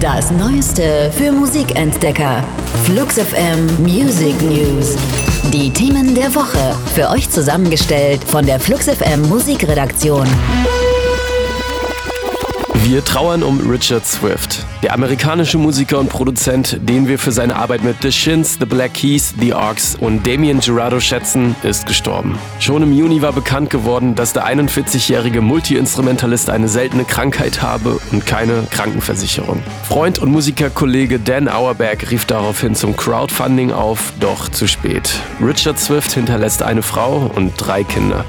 Das Neueste für Musikentdecker. Flux FM Music News. Die Themen der Woche. Für euch zusammengestellt von der Flux FM Musikredaktion. Wir trauern um Richard Swift. Der amerikanische Musiker und Produzent, den wir für seine Arbeit mit The Shins, The Black Keys, The Orcs und Damien Gerardo schätzen, ist gestorben. Schon im Juni war bekannt geworden, dass der 41-jährige Multiinstrumentalist eine seltene Krankheit habe und keine Krankenversicherung. Freund und Musikerkollege Dan Auerberg rief daraufhin zum Crowdfunding auf, doch zu spät. Richard Swift hinterlässt eine Frau und drei Kinder.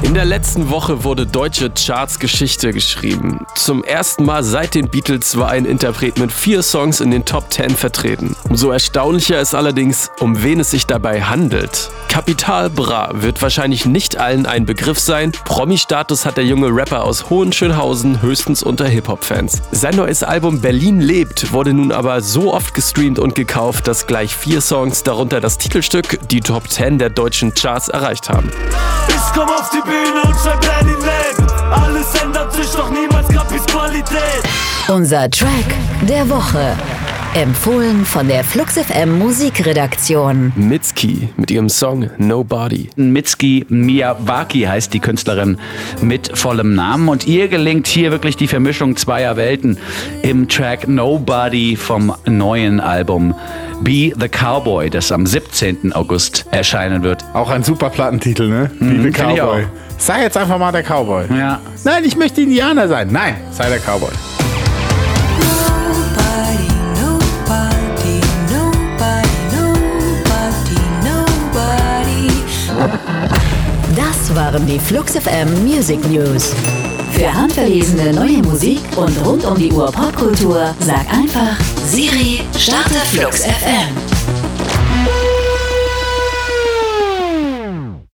In der letzten Woche wurde deutsche Charts-Geschichte geschrieben. Zum ersten Mal seit den Beatles war ein Interpret mit vier Songs in den Top 10 vertreten. Umso erstaunlicher ist allerdings, um wen es sich dabei handelt. Capital Bra wird wahrscheinlich nicht allen ein Begriff sein. Promi-Status hat der junge Rapper aus Hohenschönhausen höchstens unter Hip-Hop-Fans. Sein neues Album Berlin lebt wurde nun aber so oft gestreamt und gekauft, dass gleich vier Songs, darunter das Titelstück, die Top 10 der deutschen Charts erreicht haben. Komm auf die Bühne und schreib Berlin lebt. Alles ändert sich, doch niemals Capis Qualität. Unser Track der Woche. Empfohlen von der Flux FM Musikredaktion. Mitski mit ihrem Song Nobody. Mitski Miyawaki heißt die Künstlerin mit vollem Namen und ihr gelingt hier wirklich die Vermischung zweier Welten im Track Nobody vom neuen Album Be the Cowboy, das am 17. August erscheinen wird. Auch ein super Plattentitel, ne? Be Mhm, the Cowboy. Sei jetzt einfach mal der Cowboy. Ja. Nein, ich möchte Indianer sein. Nein, sei der Cowboy. Waren die Flux FM Music News. Für handverlesene neue Musik und rund um die Uhr Popkultur sag einfach Siri, starte Flux FM.